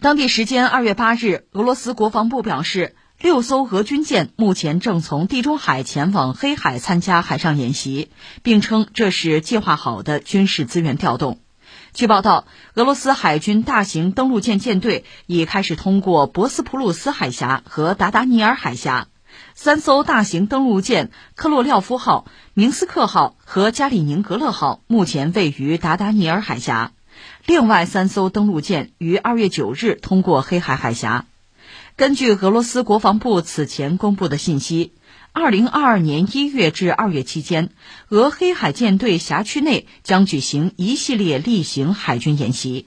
当地时间二月八日，俄罗斯国防部表示，六艘俄军舰目前正从地中海前往黑海参加海上演习，并称这是计划好的军事资源调动。据报道，俄罗斯海军大型登陆舰舰队已开始通过博斯普鲁斯海峡和达达尼尔海峡。三艘大型登陆舰“克洛廖夫号”、“明斯克号”和“加里宁格勒号”目前位于达达尼尔海峡。另外三艘登陆舰于二月九日通过黑海海峡。根据俄罗斯国防部此前公布的信息，二零二二年一月至二月期间，俄黑海舰队辖区内将举行一系列例行海军演习。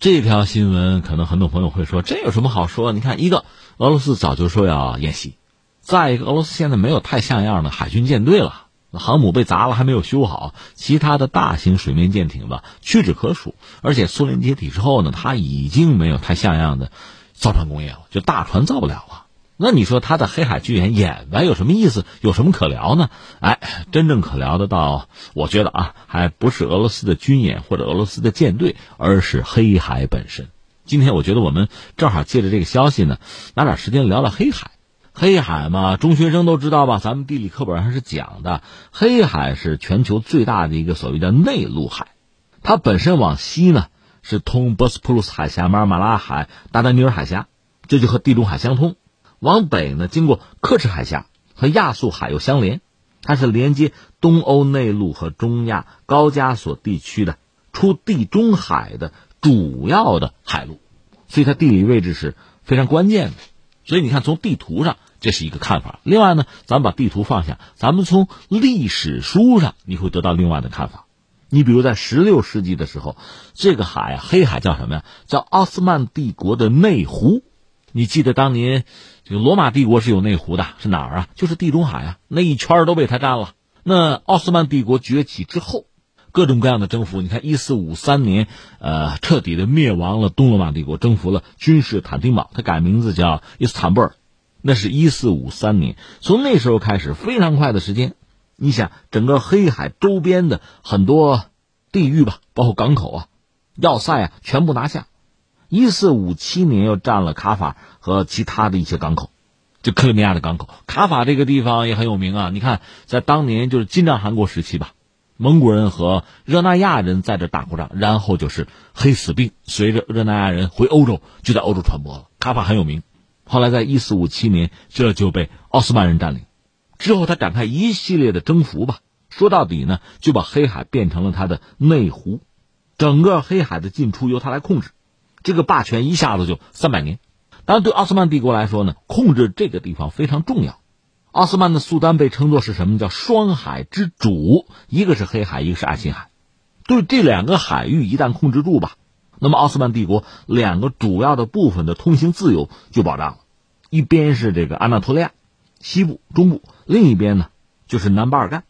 这条新闻可能很多朋友会说，这有什么好说？你看，一个俄罗斯早就说要演习，再一个俄罗斯现在没有太像样的海军舰队了。航母被砸了，还没有修好，其他的大型水面舰艇吧屈指可数。而且苏联解体之后呢，它已经没有太像样的造船工业了，就大船造不了了。那你说他在黑海军演演完有什么意思？有什么可聊呢？哎，真正可聊的到，我觉得啊，还不是俄罗斯的军演或者俄罗斯的舰队，而是黑海本身。今天我觉得我们正好借着这个消息呢，拿点时间聊聊黑海。黑海嘛，中学生都知道吧？咱们地理课本上是讲的，黑海是全球最大的一个所谓的内陆海。它本身往西呢是通博斯普鲁斯海峡、马尔马拉海、达达尼尔海峡，这就和地中海相通；往北呢经过克赤海峡和亚速海又相连，它是连接东欧内陆和中亚高加索地区的出地中海的主要的海路，所以它地理位置是非常关键的。所以你看，从地图上这是一个看法。另外呢，咱们把地图放下，咱们从历史书上你会得到另外的看法。你比如在十六世纪的时候，这个海，黑海叫什么呀？叫奥斯曼帝国的内湖。你记得当年这个罗马帝国是有内湖的，是哪儿啊？就是地中海啊，那一圈都被他占了。那奥斯曼帝国崛起之后，各种各样的征服。你看，一四五三年，呃，彻底的灭亡了东罗马帝国，征服了君士坦丁堡，他改名字叫伊斯坦布尔。那是一四五三年，从那时候开始，非常快的时间，你想，整个黑海周边的很多地域吧，包括港口啊、要塞啊，全部拿下。一四五七年又占了卡法和其他的一些港口，就克里米亚的港口。卡法这个地方也很有名啊，你看，在当年就是金帐汗国时期吧。蒙古人和热那亚人在这打过仗，然后就是黑死病，随着热那亚人回欧洲，就在欧洲传播了。卡法很有名，后来在一四五七年，这就被奥斯曼人占领。之后他展开一系列的征服吧，说到底呢，就把黑海变成了他的内湖，整个黑海的进出由他来控制，这个霸权一下子就三百年。当然，对奥斯曼帝国来说呢，控制这个地方非常重要。奥斯曼的苏丹被称作是什么？叫双海之主，一个是黑海，一个是爱琴海。对这两个海域一旦控制住吧，那么奥斯曼帝国两个主要的部分的通行自由就保障了。一边是这个安纳托利亚西部、中部，另一边呢就是南巴尔干，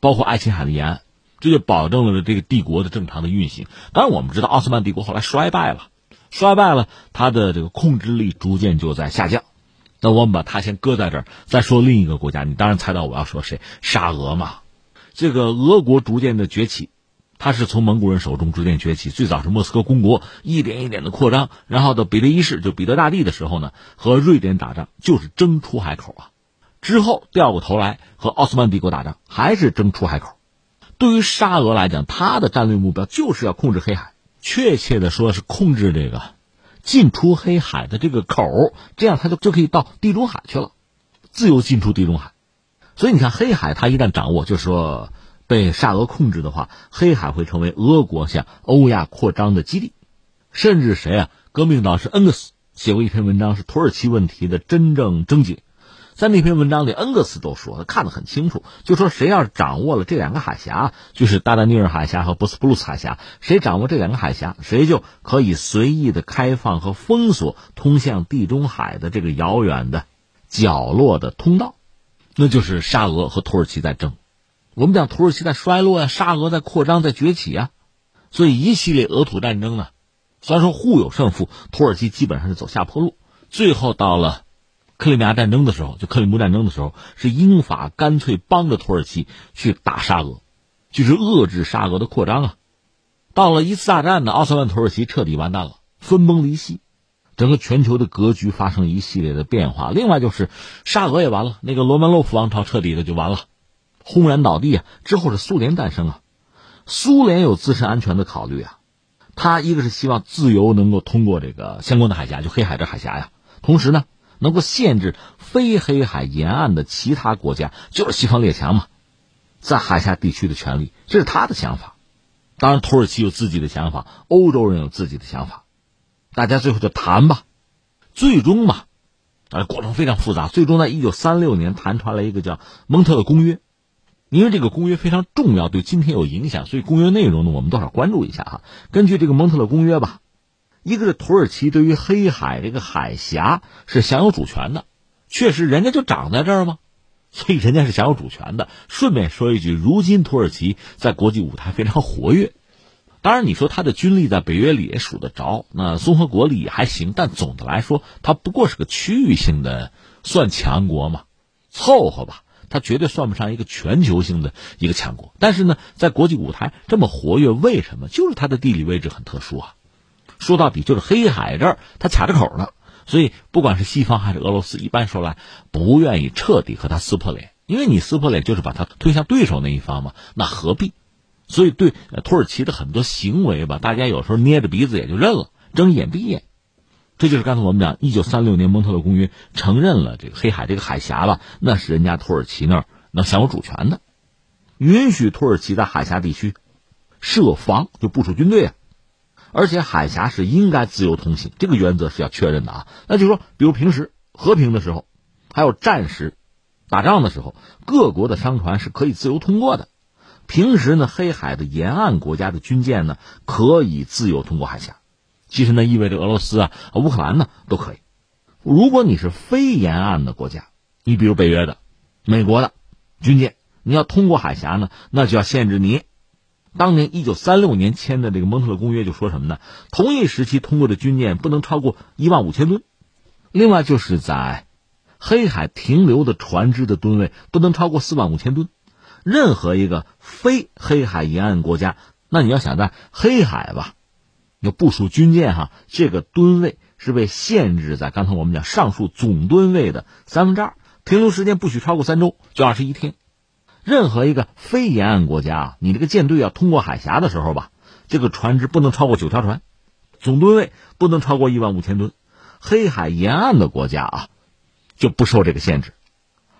包括爱琴海的沿岸，这就保证了这个帝国的正常的运行。当然，我们知道奥斯曼帝国后来衰败了，衰败了，它的这个控制力逐渐就在下降。那我们把它先搁在这儿，再说另一个国家。你当然猜到我要说谁？沙俄嘛。这个俄国逐渐的崛起，它是从蒙古人手中逐渐崛起。最早是莫斯科公国，一点一点的扩张。然后到彼得一世，就彼得大帝的时候呢，和瑞典打仗就是争出海口啊。之后掉过头来和奥斯曼帝国打仗，还是争出海口。对于沙俄来讲，他的战略目标就是要控制黑海，确切的说是控制这个。进出黑海的这个口，这样他就就可以到地中海去了，自由进出地中海。所以你看，黑海它一旦掌握，就是说被沙俄控制的话，黑海会成为俄国向欧亚扩张的基地。甚至谁啊？革命导师恩格斯写过一篇文章，是土耳其问题的真正症结。在那篇文章里，恩格斯都说他看得很清楚，就说谁要是掌握了这两个海峡，就是达达尼尔海峡和博斯普鲁斯海峡，谁掌握这两个海峡，谁就可以随意的开放和封锁通向地中海的这个遥远的角落的通道，那就是沙俄和土耳其在争。我们讲土耳其在衰落呀，沙俄在扩张在崛起啊，所以一系列俄土战争呢，虽然说互有胜负，土耳其基本上是走下坡路，最后到了。克里米亚战争的时候，就克里姆战争的时候，是英法干脆帮着土耳其去打沙俄，就是遏制沙俄的扩张啊。到了一次大战呢，奥斯曼土耳其彻底完蛋了，分崩离析。整个全球的格局发生一系列的变化。另外就是沙俄也完了，那个罗曼诺夫王朝彻底的就完了，轰然倒地啊！之后是苏联诞生啊，苏联有自身安全的考虑啊，他一个是希望自由能够通过这个相关的海峡，就黑海这海峡呀，同时呢能够限制非黑海沿岸的其他国家，就是西方列强嘛，在海峡地区的权利，这是他的想法。当然，土耳其有自己的想法，欧洲人有自己的想法，大家最后就谈吧。最终嘛，啊，过程非常复杂。最终在一九三六年谈出来一个叫《蒙特勒公约》，因为这个公约非常重要，对今天有影响，所以公约内容呢，我们多少关注一下哈。根据这个《蒙特勒公约》吧，一个是土耳其对于黑海这个海峡是享有主权的，确实人家就长在这儿吗？所以人家是享有主权的。顺便说一句，如今土耳其在国际舞台非常活跃。当然，你说他的军力在北约里也数得着，那综合国力也还行。但总的来说，他不过是个区域性的算强国嘛，凑合吧。他绝对算不上一个全球性的一个强国。但是呢，在国际舞台这么活跃，为什么？就是它的地理位置很特殊啊。说到底，就是黑海这儿它卡着口呢。所以，不管是西方还是俄罗斯，一般说来不愿意彻底和他撕破脸，因为你撕破脸就是把他推向对手那一方嘛，那何必？所以，对土耳其的很多行为吧，大家有时候捏着鼻子也就认了，睁眼闭眼。这就是刚才我们讲，一九三六年蒙特勒公约承认了这个黑海这个海峡吧，那是人家土耳其那儿能享有主权的，允许土耳其在海峡地区设防，就部署军队啊。而且海峡是应该自由通行，这个原则是要确认的啊。那就说，比如平时和平的时候，还有战时打仗的时候，各国的商船是可以自由通过的。平时呢，黑海的沿岸国家的军舰呢可以自由通过海峡。其实呢，意味着俄罗斯啊、乌克兰呢都可以。如果你是非沿岸的国家，你比如北约的、美国的军舰，你要通过海峡呢，那就要限制你。当年一九三六年签的这个蒙特勒公约就说什么呢？同一时期通过的军舰不能超过一万五千吨，另外就是在黑海停留的船只的吨位不能超过四万五千吨。任何一个非黑海沿岸国家，那你要想在黑海吧，要部署军舰哈，这个吨位是被限制在刚才我们讲上述总吨位的三分之二，停留时间不许超过三周，就二十一天。任何一个非沿岸国家啊，你这个舰队要通过海峡的时候吧，这个船只不能超过九条船，总吨位不能超过一万五千吨。黑海沿岸的国家啊，就不受这个限制。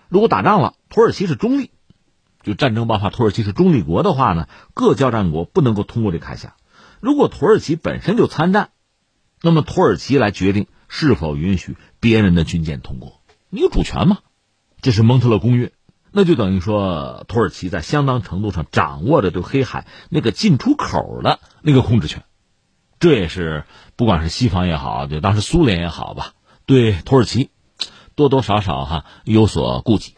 如果打仗了，土耳其是中立，就战争爆发，土耳其是中立国的话呢，各交战国不能够通过这个海峡。如果土耳其本身就参战，那么土耳其来决定是否允许别人的军舰通过，你有主权吗？这是蒙特勒公约。那就等于说，土耳其在相当程度上掌握着对黑海那个进出口的那个控制权，这也是不管是西方也好，就当时苏联也好吧，对土耳其多多少少哈有所顾忌，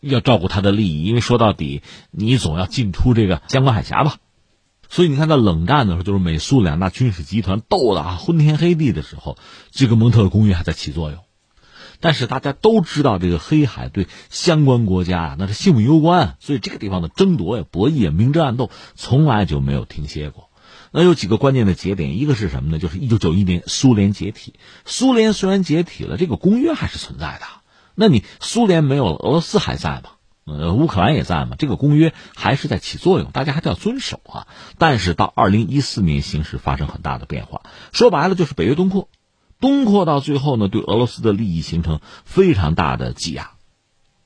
要照顾他的利益，因为说到底，你总要进出这个相关海峡吧。所以你看，在冷战的时候，就是美苏两大军事集团斗得啊昏天黑地的时候，这个蒙特勒公约还在起作用。但是大家都知道，这个黑海对相关国家啊，那是性命攸关，所以这个地方的争夺呀、博弈啊、明争暗斗，从来就没有停歇过。那有几个关键的节点，一个是什么呢？就是一九九一年苏联解体。苏联虽然解体了，这个公约还是存在的。那你苏联没有了，俄罗斯还在吗？呃，乌克兰也在吗？这个公约还是在起作用，大家还是要遵守啊。但是到二零一四年，形势发生很大的变化，说白了就是北约东扩。东扩到最后呢，对俄罗斯的利益形成非常大的挤压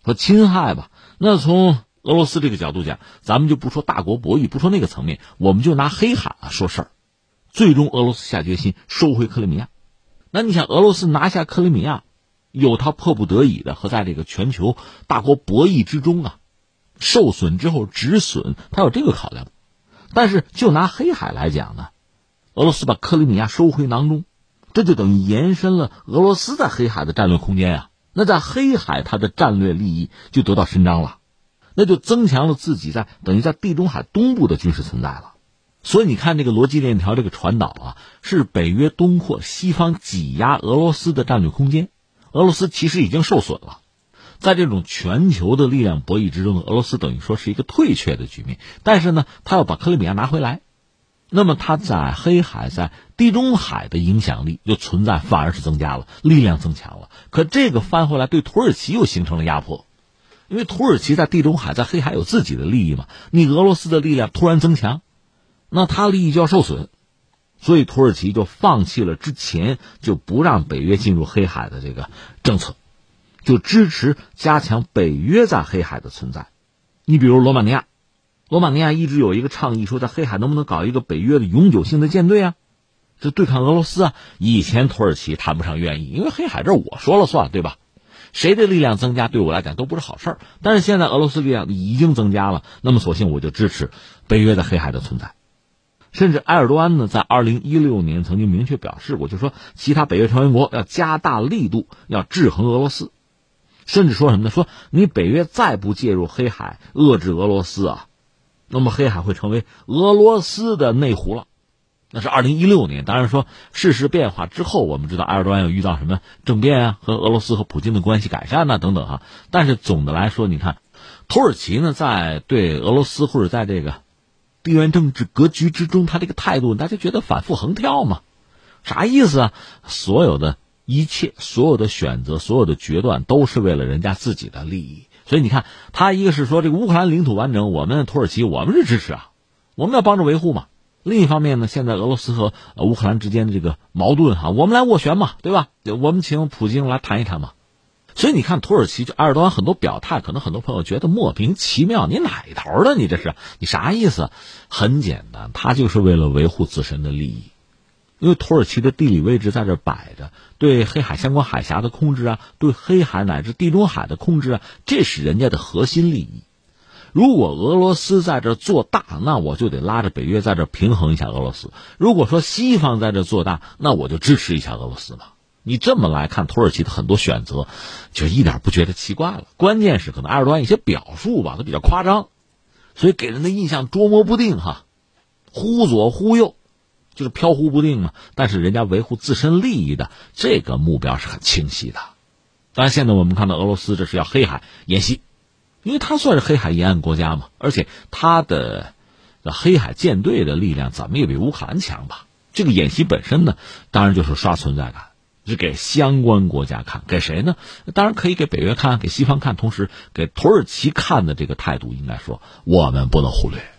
和侵害吧。那从俄罗斯这个角度讲，咱们就不说大国博弈，不说那个层面，我们就拿黑海啊说事儿。最终，俄罗斯下决心收回克里米亚。那你想，俄罗斯拿下克里米亚，有他迫不得已的和在这个全球大国博弈之中啊，受损之后止损，他有这个考量。但是就拿黑海来讲呢，俄罗斯把克里米亚收回囊中。这就等于延伸了俄罗斯在黑海的战略空间呀，那在黑海它的战略利益就得到伸张了，那就增强了自己在等于在地中海东部的军事存在了。所以你看这个逻辑链条这个传导啊，是北约东扩，西方挤压俄罗斯的战略空间，俄罗斯其实已经受损了，在这种全球的力量博弈之中，俄罗斯等于说是一个退却的局面。但是呢，他要把克里米亚拿回来。那么它在黑海、在地中海的影响力就存在，反而是增加了，力量增强了。可这个翻回来对土耳其又形成了压迫，因为土耳其在地中海、在黑海有自己的利益嘛。你俄罗斯的力量突然增强，那他利益就要受损，所以土耳其就放弃了之前就不让北约进入黑海的这个政策，就支持加强北约在黑海的存在。你比如罗马尼亚。罗马尼亚一直有一个倡议，说在黑海能不能搞一个北约的永久性的舰队啊？这对抗俄罗斯啊？以前土耳其谈不上愿意，因为黑海这我说了算，对吧？谁的力量增加对我来讲都不是好事儿。但是现在俄罗斯力量已经增加了，那么索性我就支持北约在黑海的存在。甚至埃尔多安呢，在二零一六年曾经明确表示过，就说其他北约成员国要加大力度，要制衡俄罗斯，甚至说什么呢？说你北约再不介入黑海，遏制俄罗斯啊！那么黑海会成为俄罗斯的内湖了，那是二零一六年。当然说事实变化之后，我们知道埃尔多安又遇到什么政变啊，和俄罗斯和普京的关系改善呐等等哈。但是总的来说，你看土耳其呢，在对俄罗斯或者在这个地缘政治格局之中，他这个态度，大家觉得反复横跳嘛？啥意思啊？所有的一切，所有的选择，所有的决断，都是为了人家自己的利益。所以你看，他一个是说这个乌克兰领土完整，我们土耳其我们是支持啊，我们要帮着维护嘛。另一方面呢，现在俄罗斯和乌克兰之间的这个矛盾哈，我们来斡旋嘛，对吧？我们请普京来谈一谈嘛。所以你看，土耳其就埃尔多安很多表态，可能很多朋友觉得莫名其妙，你哪头的？你这是你啥意思？很简单，他就是为了维护自身的利益。因为土耳其的地理位置在这摆着，对黑海相关海峡的控制啊，对黑海乃至地中海的控制啊，这是人家的核心利益。如果俄罗斯在这做大，那我就得拉着北约在这平衡一下俄罗斯。如果说西方在这做大，那我就支持一下俄罗斯嘛。你这么来看，土耳其的很多选择，就一点不觉得奇怪了。关键是可能埃尔多安一些表述吧，都比较夸张，所以给人的印象捉摸不定哈，忽左忽右。就是飘忽不定嘛，但是人家维护自身利益的这个目标是很清晰的。当然，现在我们看到俄罗斯这是要黑海演习，因为它算是黑海沿岸国家嘛，而且它的黑海舰队的力量怎么也比乌克兰强吧？这个演习本身呢，当然就是刷存在感，是给相关国家看，给谁呢？当然可以给北约看，给西方看，同时给土耳其看的这个态度，应该说我们不能忽略。